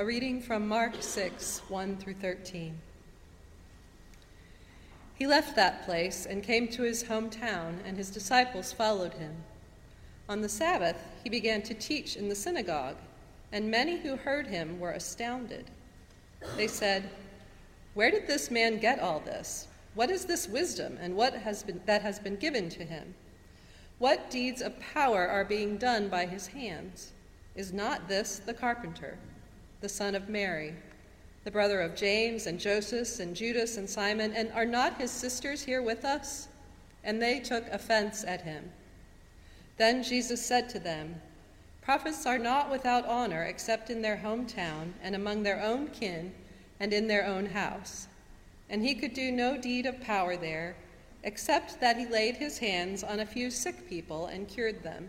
A reading from Mark 6 1 through 13. He left that place and came to his hometown, and his disciples followed him. On the Sabbath, he began to teach in the synagogue, and many who heard him were astounded. They said, Where did this man get all this? What is this wisdom, and what has been, that has been given to him? What deeds of power are being done by his hands? Is not this the carpenter, the son of Mary? the brother of James and Joseph and Judas and Simon, and are not his sisters here with us? And they took offense at him. Then Jesus said to them, Prophets are not without honor except in their hometown and among their own kin and in their own house. And he could do no deed of power there, except that he laid his hands on a few sick people and cured them.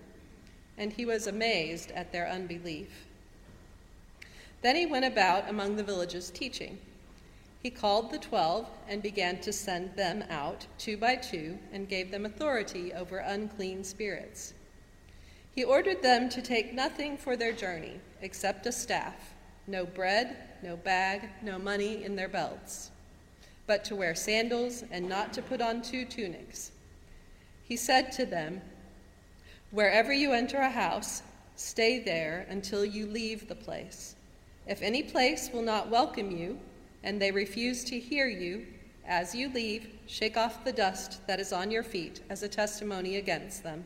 And he was amazed at their unbelief. Then he went about among the villages teaching. He called the twelve and began to send them out two by two and gave them authority over unclean spirits. He ordered them to take nothing for their journey except a staff, no bread, no bag, no money in their belts, but to wear sandals and not to put on two tunics. He said to them, Wherever you enter a house, stay there until you leave the place. If any place will not welcome you, and they refuse to hear you, as you leave, shake off the dust that is on your feet as a testimony against them.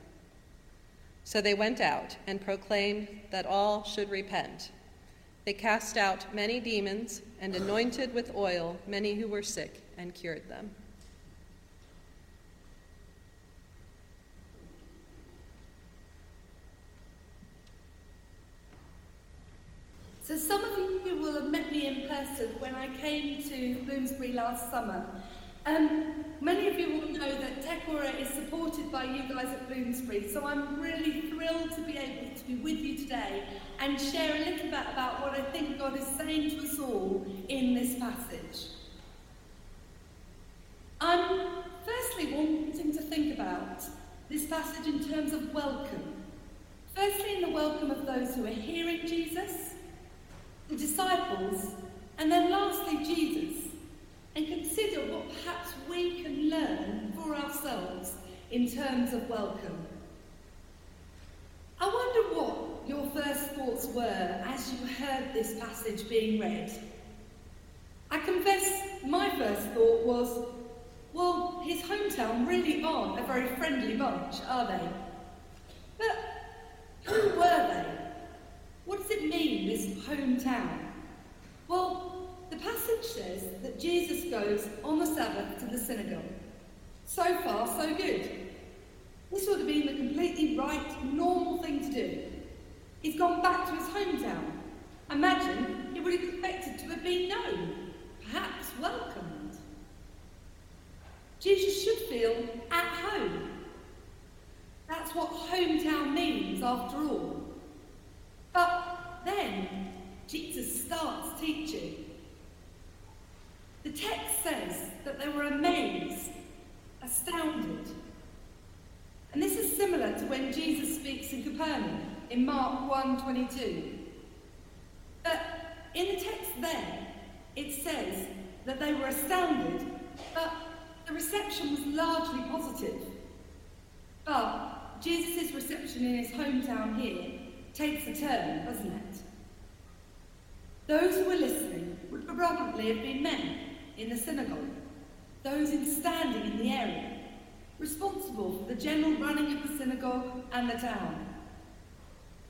So they went out and proclaimed that all should repent. They cast out many demons and anointed with oil many who were sick and cured them. So some of you will have met me in person when I came to Bloomsbury last summer. Um, many of you will know that Tekora is supported by you guys at Bloomsbury, so I'm really thrilled to be able to be with you today and share a little bit about what I think God is saying to us all in this passage. I'm firstly wanting to think about this passage in terms of welcome. Firstly, in the welcome of those who are hearing Jesus the disciples, and then lastly, Jesus, and consider what perhaps we can learn for ourselves in terms of welcome. I wonder what your first thoughts were as you heard this passage being read. I confess my first thought was, well, his hometown really aren't a very friendly bunch, are they? But who were they? What does it mean, this hometown? Well, says that Jesus goes on the Sabbath to the synagogue. So far, so good. This would have been the completely right, normal thing to do. He's gone back to his hometown. Imagine he would have expected to have been known, perhaps welcomed. Jesus should feel at home. That's what hometown means, after all. But then Jesus starts teaching. The text says that they were amazed, astounded. And this is similar to when Jesus speaks in Capernaum in Mark 1:22. But in the text there, it says that they were astounded, but the reception was largely positive. But Jesus' reception in his hometown here takes a turn, doesn't it? Those who were listening would probably have been men in the synagogue, those in standing in the area, responsible for the general running of the synagogue and the town.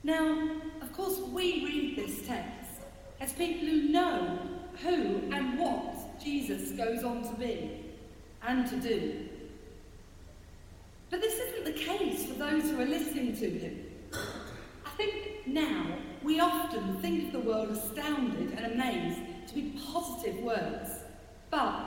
Now, of course, we read this text as people who know who and what Jesus goes on to be and to do. But this isn't the case for those who are listening to him I think now we often think of the word astounded and amazed to be positive words. But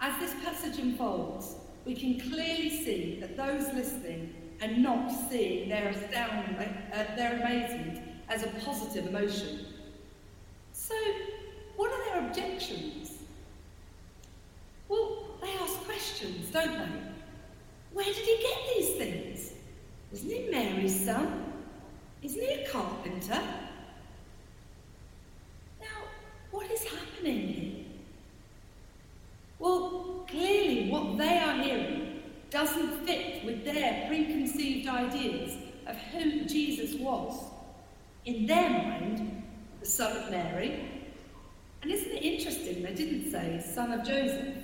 as this passage unfolds, we can clearly see that those listening are not seeing their uh, their amazement as a positive emotion. So, what are their objections? Well, they ask questions, don't they? Where did he get these things? Isn't he Mary's son? Isn't he a carpenter? Now, well, clearly what they are hearing doesn't fit with their preconceived ideas of who Jesus was. In their mind, the son of Mary. And isn't it interesting they didn't say son of Joseph?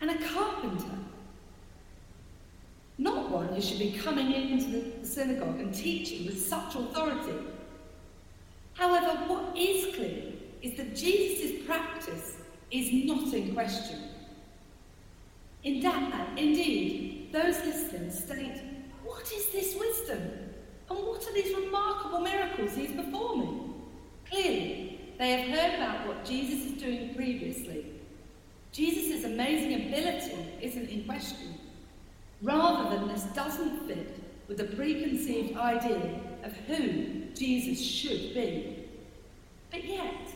And a carpenter. Not one who should be coming into the synagogue and teaching with such authority. However, what is clear is that Jesus' practice is not in question. In that, indeed, those listening state, What is this wisdom? And what are these remarkable miracles he's performing? Clearly, they have heard about what Jesus is doing previously. Jesus' amazing ability isn't in question. Rather than this doesn't fit with the preconceived idea of who Jesus should be. But yet,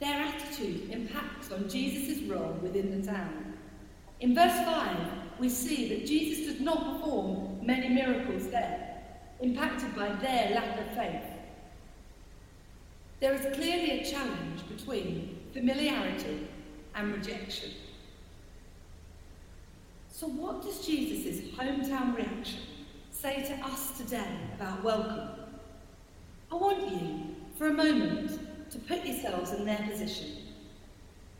their attitude impacts on Jesus' role within the town. In verse 5, we see that Jesus does not perform many miracles there, impacted by their lack of faith. There is clearly a challenge between familiarity and rejection. So, what does Jesus' hometown reaction say to us today about welcome? I want you, for a moment, to put yourselves in their position.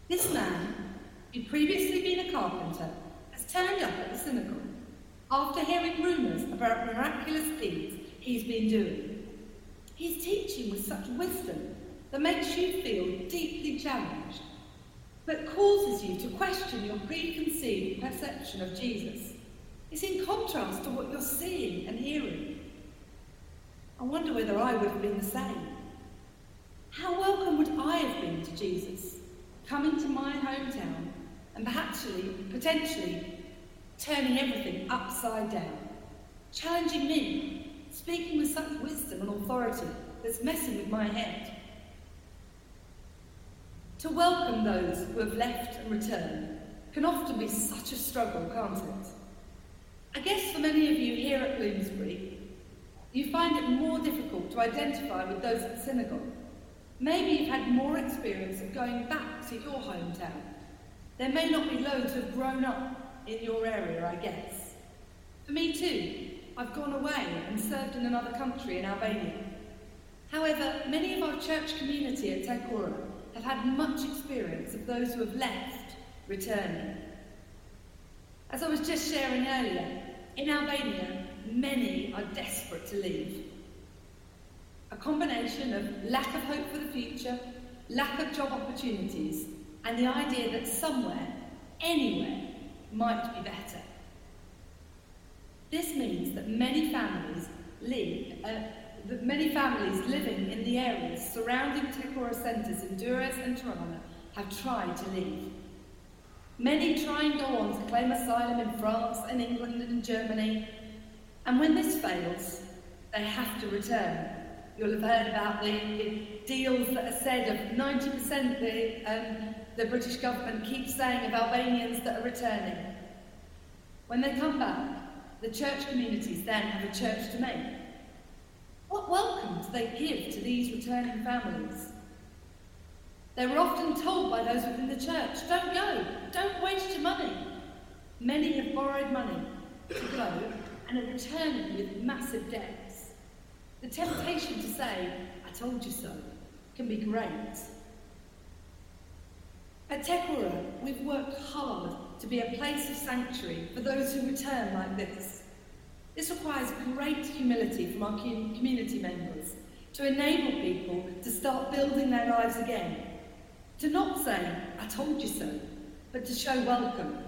This man, who'd previously been a carpenter, has turned up at the synagogue after hearing rumours about miraculous deeds he's been doing. He's teaching with such wisdom that makes you feel deeply challenged, but causes you to question your preconceived perception of Jesus. It's in contrast to what you're seeing and hearing. I wonder whether I would have been the same. How welcome would I have been to Jesus, coming to my hometown and perhaps, potentially turning everything upside down, challenging me, speaking with such wisdom and authority that's messing with my head? To welcome those who have left and returned can often be such a struggle, can't it? I guess for many of you here at Bloomsbury, you find it more difficult to identify with those at synagogue Maybe you've had more experience of going back to your hometown. There may not be loads who have grown up in your area, I guess. For me too, I've gone away and served in another country in Albania. However, many of our church community at Tekora have had much experience of those who have left returning. As I was just sharing earlier, in Albania, many are desperate to leave a combination of lack of hope for the future, lack of job opportunities, and the idea that somewhere, anywhere, might be better. This means that many families live, uh, that many families living in the areas surrounding Tekora centres in Durrës and Tirana have tried to leave. Many try and go on to claim asylum in France and England and Germany, and when this fails, they have to return You'll have heard about the deals that are said of 90% the, um, the British government keeps saying of Albanians that are returning. When they come back, the church communities then have a church to make. What welcome do they give to these returning families? They were often told by those within the church, don't go, don't waste your money. Many have borrowed money to go and are returning with massive debt. The temptation to say, I told you so, can be great. At Tekora, we've worked hard to be a place of sanctuary for those who return like this. This requires great humility from our community members to enable people to start building their lives again. To not say, I told you so, but to show welcome.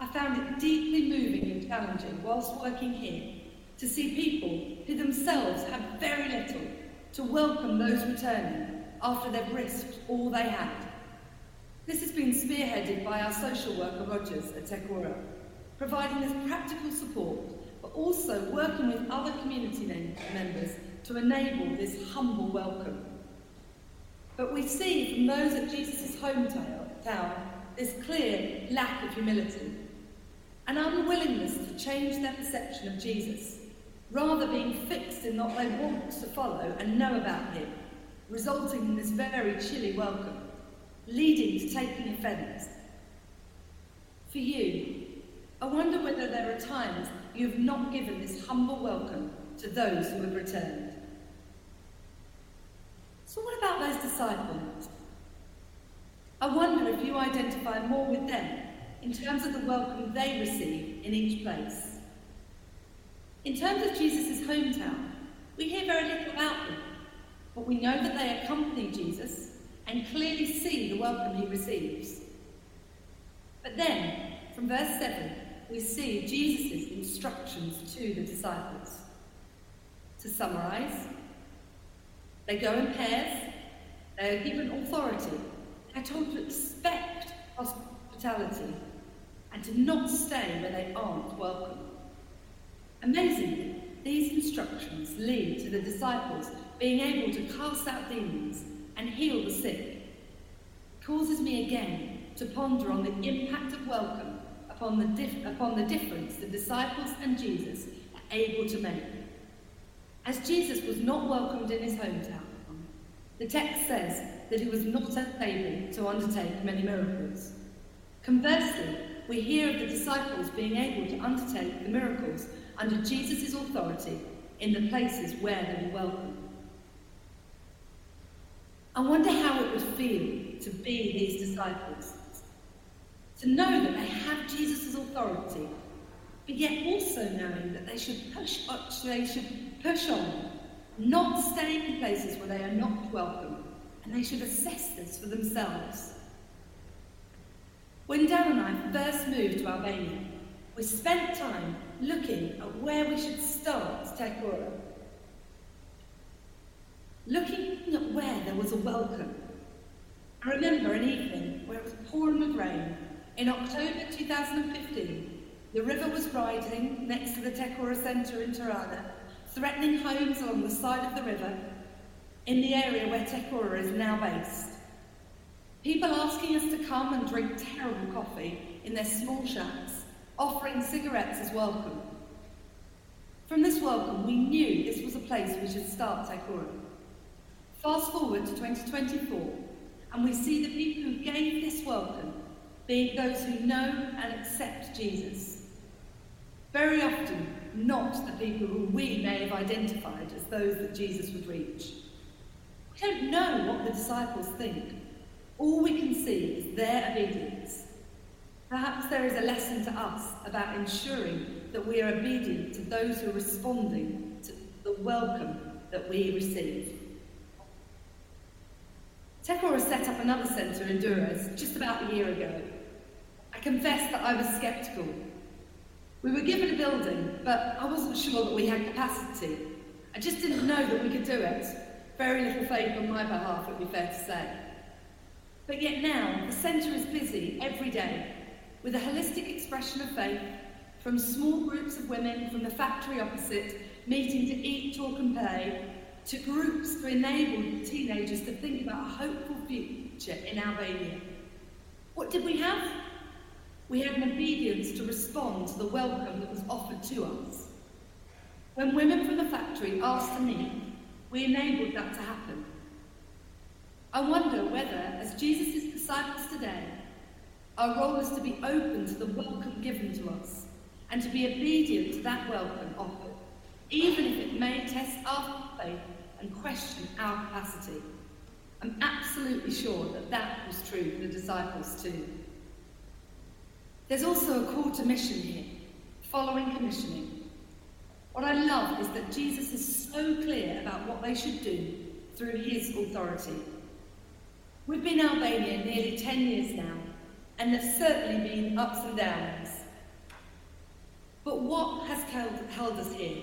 I found it deeply moving and challenging whilst working here to see people who themselves have very little to welcome those returning after they've risked all they had. This has been spearheaded by our social worker Rogers at Te Kora, providing this practical support, but also working with other community members to enable this humble welcome. But we see from those at Jesus' hometown this clear lack of humility, an unwillingness to change their perception of Jesus rather being fixed in what they want to follow and know about him, resulting in this very chilly welcome, leading to taking offence. For you, I wonder whether there are times you have not given this humble welcome to those who have returned. So, what about those disciples? I wonder if you identify more with them in terms of the welcome they receive in each place. In terms of Jesus' hometown, we hear very little about them, but we know that they accompany Jesus and clearly see the welcome he receives. But then, from verse 7, we see Jesus' instructions to the disciples. To summarise, they go in pairs, they are given authority, they're told to expect hospitality and to not stay where they aren't welcome. Amazingly, these instructions lead to the disciples being able to cast out demons and heal the sick. Causes me again to ponder on the impact of welcome upon the, dif- upon the difference the disciples and Jesus are able to make. As Jesus was not welcomed in his hometown, the text says that he was not able to undertake many miracles. Conversely, we hear of the disciples being able to undertake the miracles under Jesus' authority in the places where they were welcome. I wonder how it would feel to be these disciples. To know that they have Jesus' authority, but yet also knowing that they should push, they should push on, not stay in places where they are not welcome, and they should assess this for themselves. When Darren and I first moved to Albania, we spent time looking at where we should start Tekora. Looking at where there was a welcome. I remember an evening where it was pouring with rain in October 2015. The river was rising next to the Tekora Centre in Tirana, threatening homes along the side of the river in the area where Tekora is now based. People asking us to come and drink terrible coffee in their small shacks, offering cigarettes as welcome. From this welcome, we knew this was a place we should start Tekora. Fast forward to 2024, and we see the people who gave this welcome being those who know and accept Jesus. Very often, not the people who we may have identified as those that Jesus would reach. We don't know what the disciples think, all we can see is their obedience. Perhaps there is a lesson to us about ensuring that we are obedient to those who are responding to the welcome that we receive. Tekora set up another centre in Durrës just about a year ago. I confess that I was sceptical. We were given a building, but I wasn't sure that we had capacity. I just didn't know that we could do it. Very little faith on my behalf, it would be fair to say. But yet now, the centre is busy every day with a holistic expression of faith from small groups of women from the factory opposite meeting to eat, talk, and play, to groups to enable teenagers to think about a hopeful future in Albania. What did we have? We had an obedience to respond to the welcome that was offered to us. When women from the factory asked to meet, we enabled that to happen. I wonder whether, as Jesus' disciples today, our role is to be open to the welcome given to us and to be obedient to that welcome offered, even if it may test our faith and question our capacity. I'm absolutely sure that that was true for the disciples too. There's also a call to mission here, following commissioning. What I love is that Jesus is so clear about what they should do through his authority. We've been in Albania nearly 10 years now, and there's certainly been ups and downs. But what has held, us here?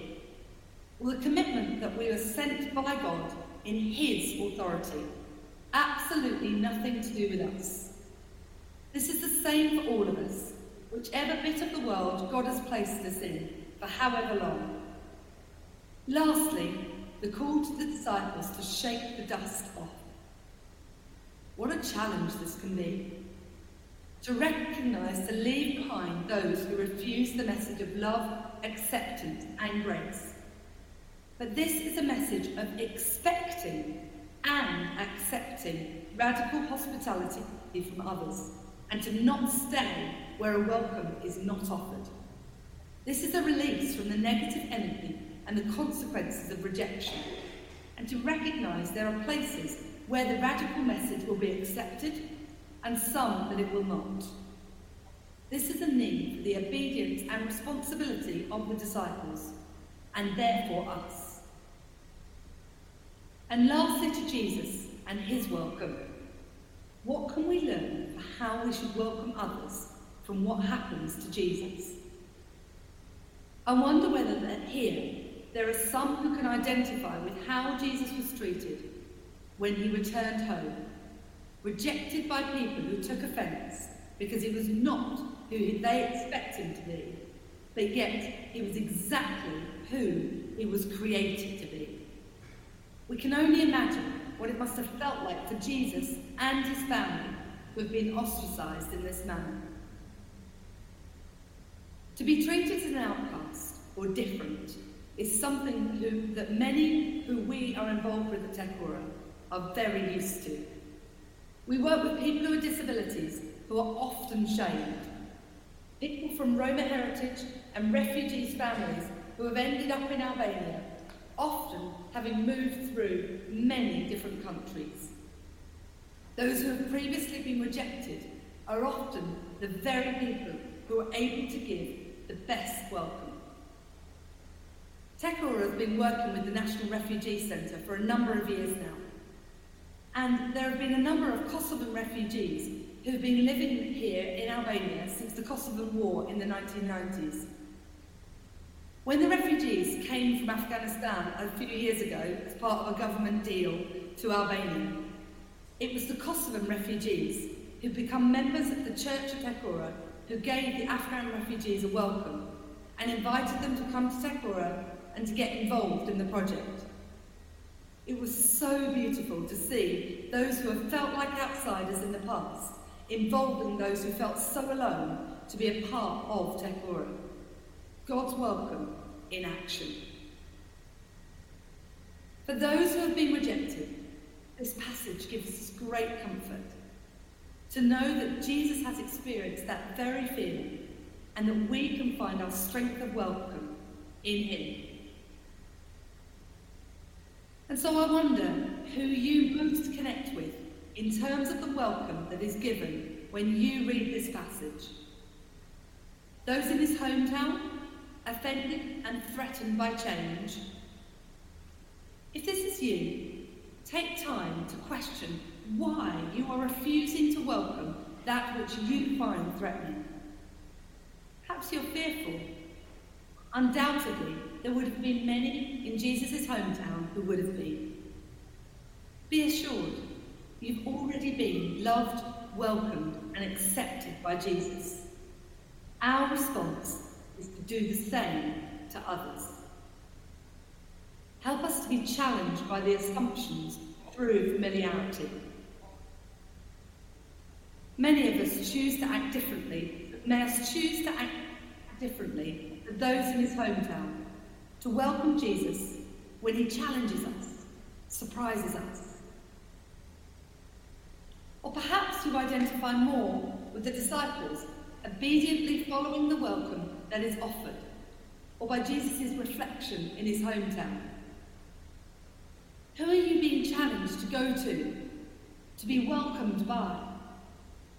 Well, the commitment that we were sent by God in His authority. Absolutely nothing to do with us. This is the same for all of us, whichever bit of the world God has placed us in, for however long. Lastly, the call to the disciples to shake the dust off. What a challenge this can be. To recognise, to leave behind those who refuse the message of love, acceptance, and grace. But this is a message of expecting and accepting radical hospitality from others, and to not stay where a welcome is not offered. This is a release from the negative energy and the consequences of rejection, and to recognise there are places where the radical message will be accepted and some that it will not. This is a need for the obedience and responsibility of the disciples, and therefore us. And lastly, to Jesus and his welcome. What can we learn for how we should welcome others from what happens to Jesus? I wonder whether here there are some who can identify with how Jesus was treated when he returned home, rejected by people who took offence because he was not who they expected him to be, but yet he was exactly who he was created to be. We can only imagine what it must have felt like for Jesus and his family who have been ostracised in this manner. To be treated as an outcast or different is something who, that many who we are involved with at Tekora are very used to. We work with people have disabilities who are often shamed. People from Roma heritage and refugees families who have ended up in Albania, often having moved through many different countries. Those who have previously been rejected are often the very people who are able to give the best welcome. Tekora has been working with the National Refugee Centre for a number of years now. And there have been a number of Kosovan refugees who have been living here in Albania since the Kosovan War in the 1990s. When the refugees came from Afghanistan a few years ago as part of a government deal to Albania, it was the Kosovan refugees who become members of the Church of Tekora who gave the Afghan refugees a welcome and invited them to come to Tekora and to get involved in the project. It was so beautiful to see those who have felt like outsiders in the past involving those who felt so alone to be a part of Tekora. God's welcome in action. For those who have been rejected, this passage gives us great comfort to know that Jesus has experienced that very feeling and that we can find our strength of welcome in him. And so I wonder who you most connect with in terms of the welcome that is given when you read this passage. Those in his hometown, offended and threatened by change. If this is you, take time to question why you are refusing to welcome that which you find threatening. Perhaps you're fearful. Undoubtedly, there would have been many in Jesus' hometown who would have been. Be assured, you've already been loved, welcomed, and accepted by Jesus. Our response is to do the same to others. Help us to be challenged by the assumptions through familiarity. Many of us choose to act differently, but may us choose to act differently than those in his hometown to welcome Jesus when he challenges us, surprises us. Or perhaps you identify more with the disciples obediently following the welcome that is offered, or by Jesus' reflection in his hometown. Who are you being challenged to go to, to be welcomed by?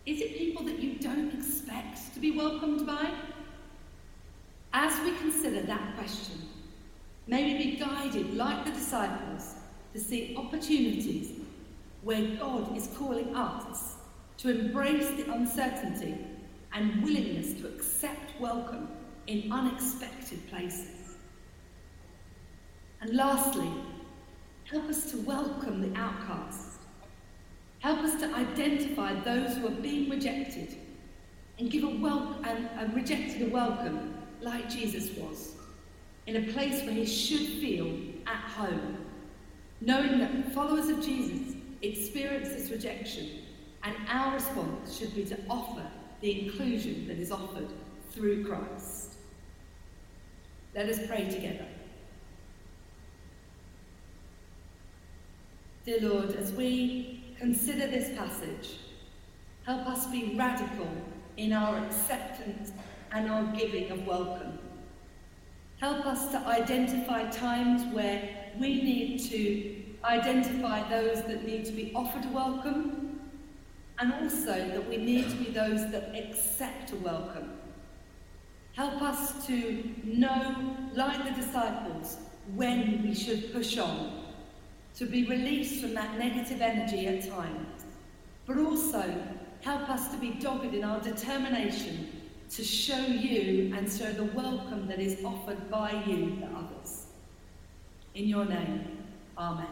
Is it people that you don't expect to be welcomed by? As we consider that question, May we be guided, like the disciples, to see opportunities where God is calling us to embrace the uncertainty and willingness to accept welcome in unexpected places. And lastly, help us to welcome the outcast. Help us to identify those who are being rejected and give a wel- and, and rejected a welcome like Jesus was in a place where he should feel at home, knowing that followers of Jesus experience this rejection, and our response should be to offer the inclusion that is offered through Christ. Let us pray together. Dear Lord, as we consider this passage, help us be radical in our acceptance and our giving of welcome Help us to identify times where we need to identify those that need to be offered a welcome and also that we need to be those that accept a welcome. Help us to know, like the disciples, when we should push on, to be released from that negative energy at times, but also help us to be dogged in our determination to show you and show the welcome that is offered by you to others. In your name, Amen.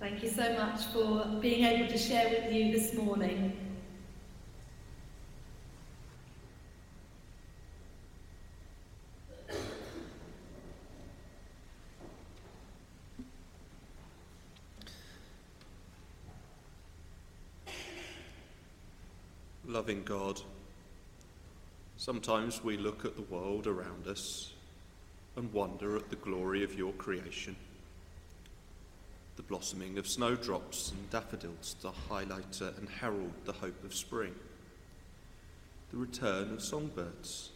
Thank you so much for being able to share with you this morning. Loving God, sometimes we look at the world around us and wonder at the glory of your creation. The blossoming of snowdrops and daffodils to highlight and herald the hope of spring, the return of songbirds,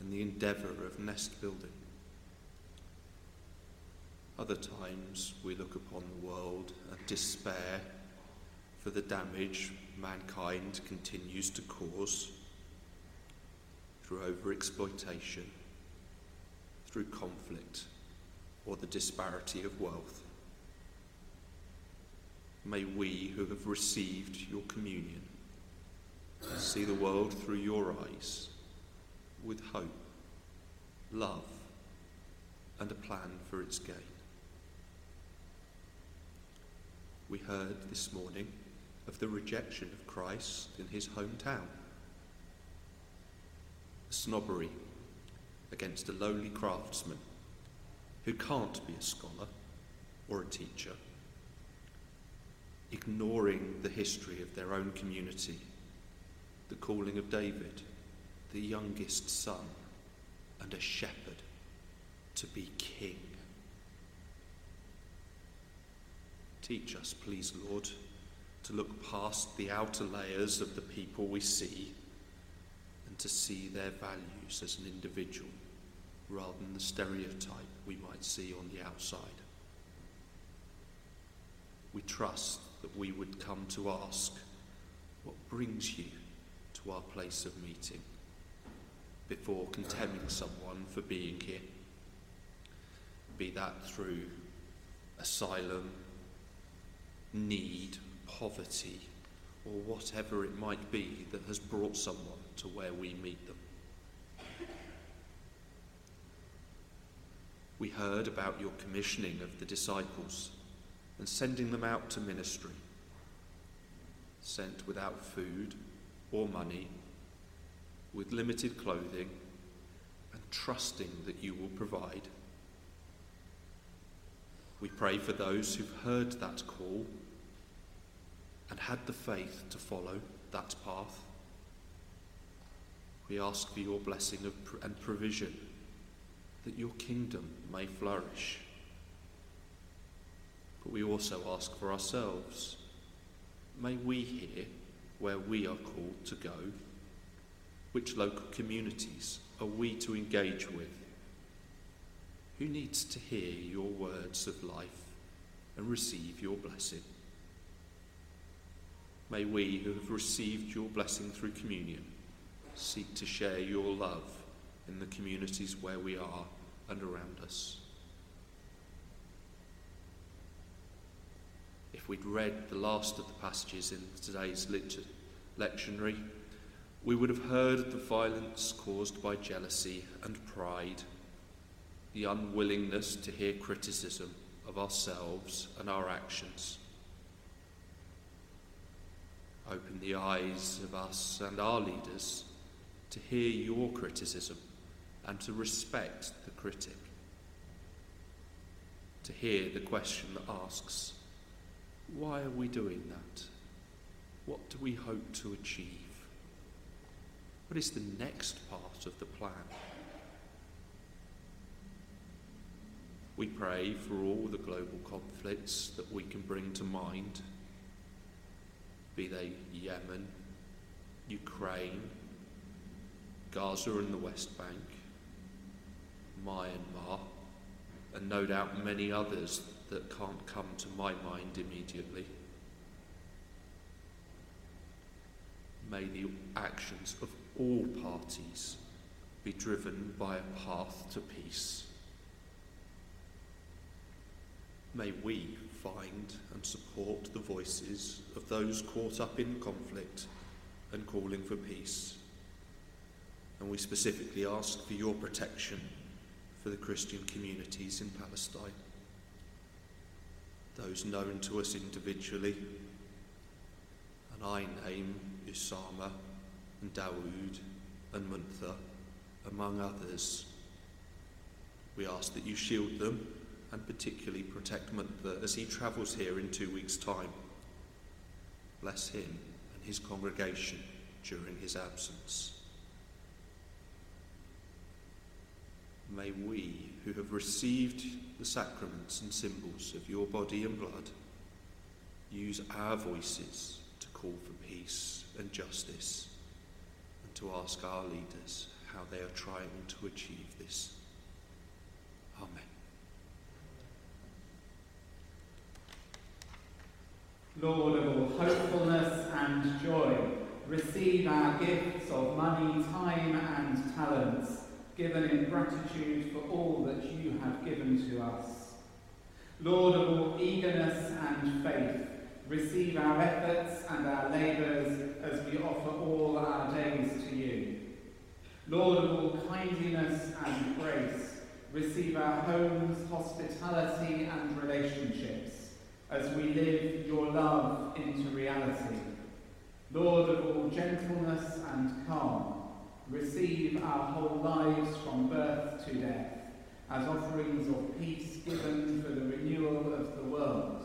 and the endeavour of nest building. Other times we look upon the world and despair for the damage mankind continues to cause through overexploitation, through conflict, or the disparity of wealth. May we who have received your communion see the world through your eyes with hope, love, and a plan for its gain. We heard this morning of the rejection of Christ in his hometown, snobbery against a lowly craftsman who can't be a scholar or a teacher. Ignoring the history of their own community, the calling of David, the youngest son, and a shepherd to be king. Teach us, please, Lord, to look past the outer layers of the people we see and to see their values as an individual rather than the stereotype we might see on the outside. We trust that we would come to ask, What brings you to our place of meeting? before condemning someone for being here. Be that through asylum, need, poverty, or whatever it might be that has brought someone to where we meet them. We heard about your commissioning of the disciples and sending them out to ministry, sent without food or money, with limited clothing, and trusting that you will provide. We pray for those who've heard that call and had the faith to follow that path. We ask for your blessing and provision that your kingdom may flourish. But we also ask for ourselves. May we hear where we are called to go? Which local communities are we to engage with? Who needs to hear your words of life and receive your blessing? May we who have received your blessing through communion seek to share your love in the communities where we are and around us. if we'd read the last of the passages in today's lectionary, we would have heard of the violence caused by jealousy and pride, the unwillingness to hear criticism of ourselves and our actions. Open the eyes of us and our leaders to hear your criticism and to respect the critic. To hear the question that asks, why are we doing that? What do we hope to achieve? What is the next part of the plan? We pray for all the global conflicts that we can bring to mind, be they Yemen, Ukraine, Gaza and the West Bank, Myanmar, and no doubt many others that can't come to my mind immediately. May the actions of all parties be driven by a path to peace. May we find and support the voices of those caught up in conflict and calling for peace. And we specifically ask for your protection for the Christian communities in Palestine, those known to us individually. And I name Usama and Dawood and Munther, among others. We ask that you shield them and particularly protect Munther as he travels here in two weeks' time. Bless him and his congregation during his absence. May we, who have received the sacraments and symbols of your body and blood, use our voices to call for peace and justice and to ask our leaders how they are trying to achieve this. Amen. Lord of all hopefulness and joy, receive our gifts of money, time, and talents, given in gratitude for all that you have given to us. Lord of all eagerness and faith, receive our efforts and our labours as we offer all our days to you. Lord of all kindliness and grace, receive our homes, hospitality, and relationships as we live your love into reality. Lord of all gentleness and calm, receive our whole lives from birth to death as offerings of peace given for the renewal of the world.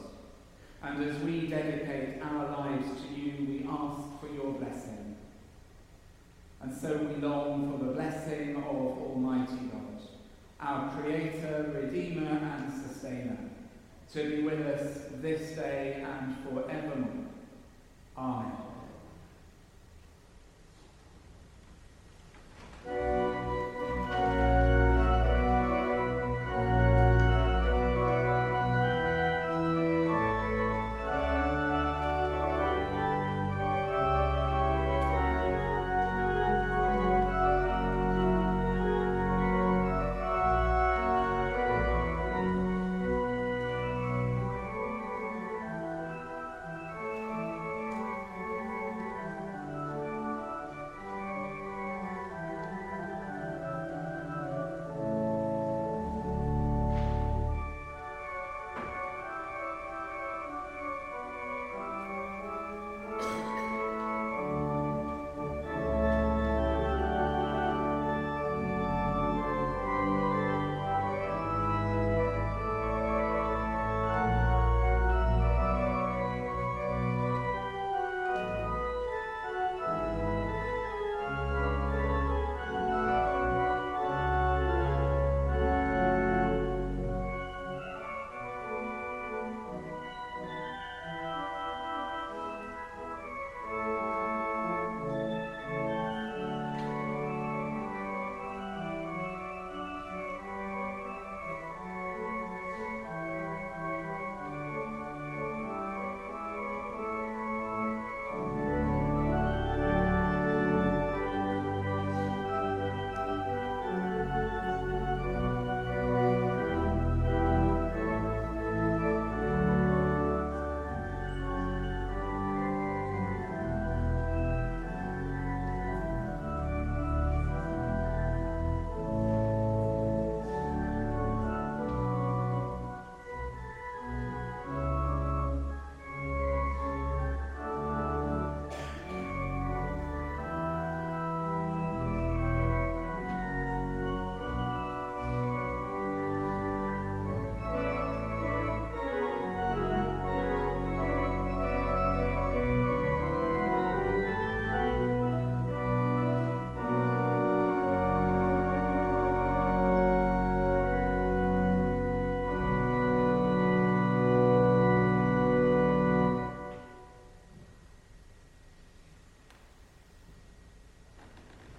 And as we dedicate our lives to you, we ask for your blessing. And so we long for the blessing of Almighty God, our Creator, Redeemer, and Sustainer to be with us this day and forevermore. Amen.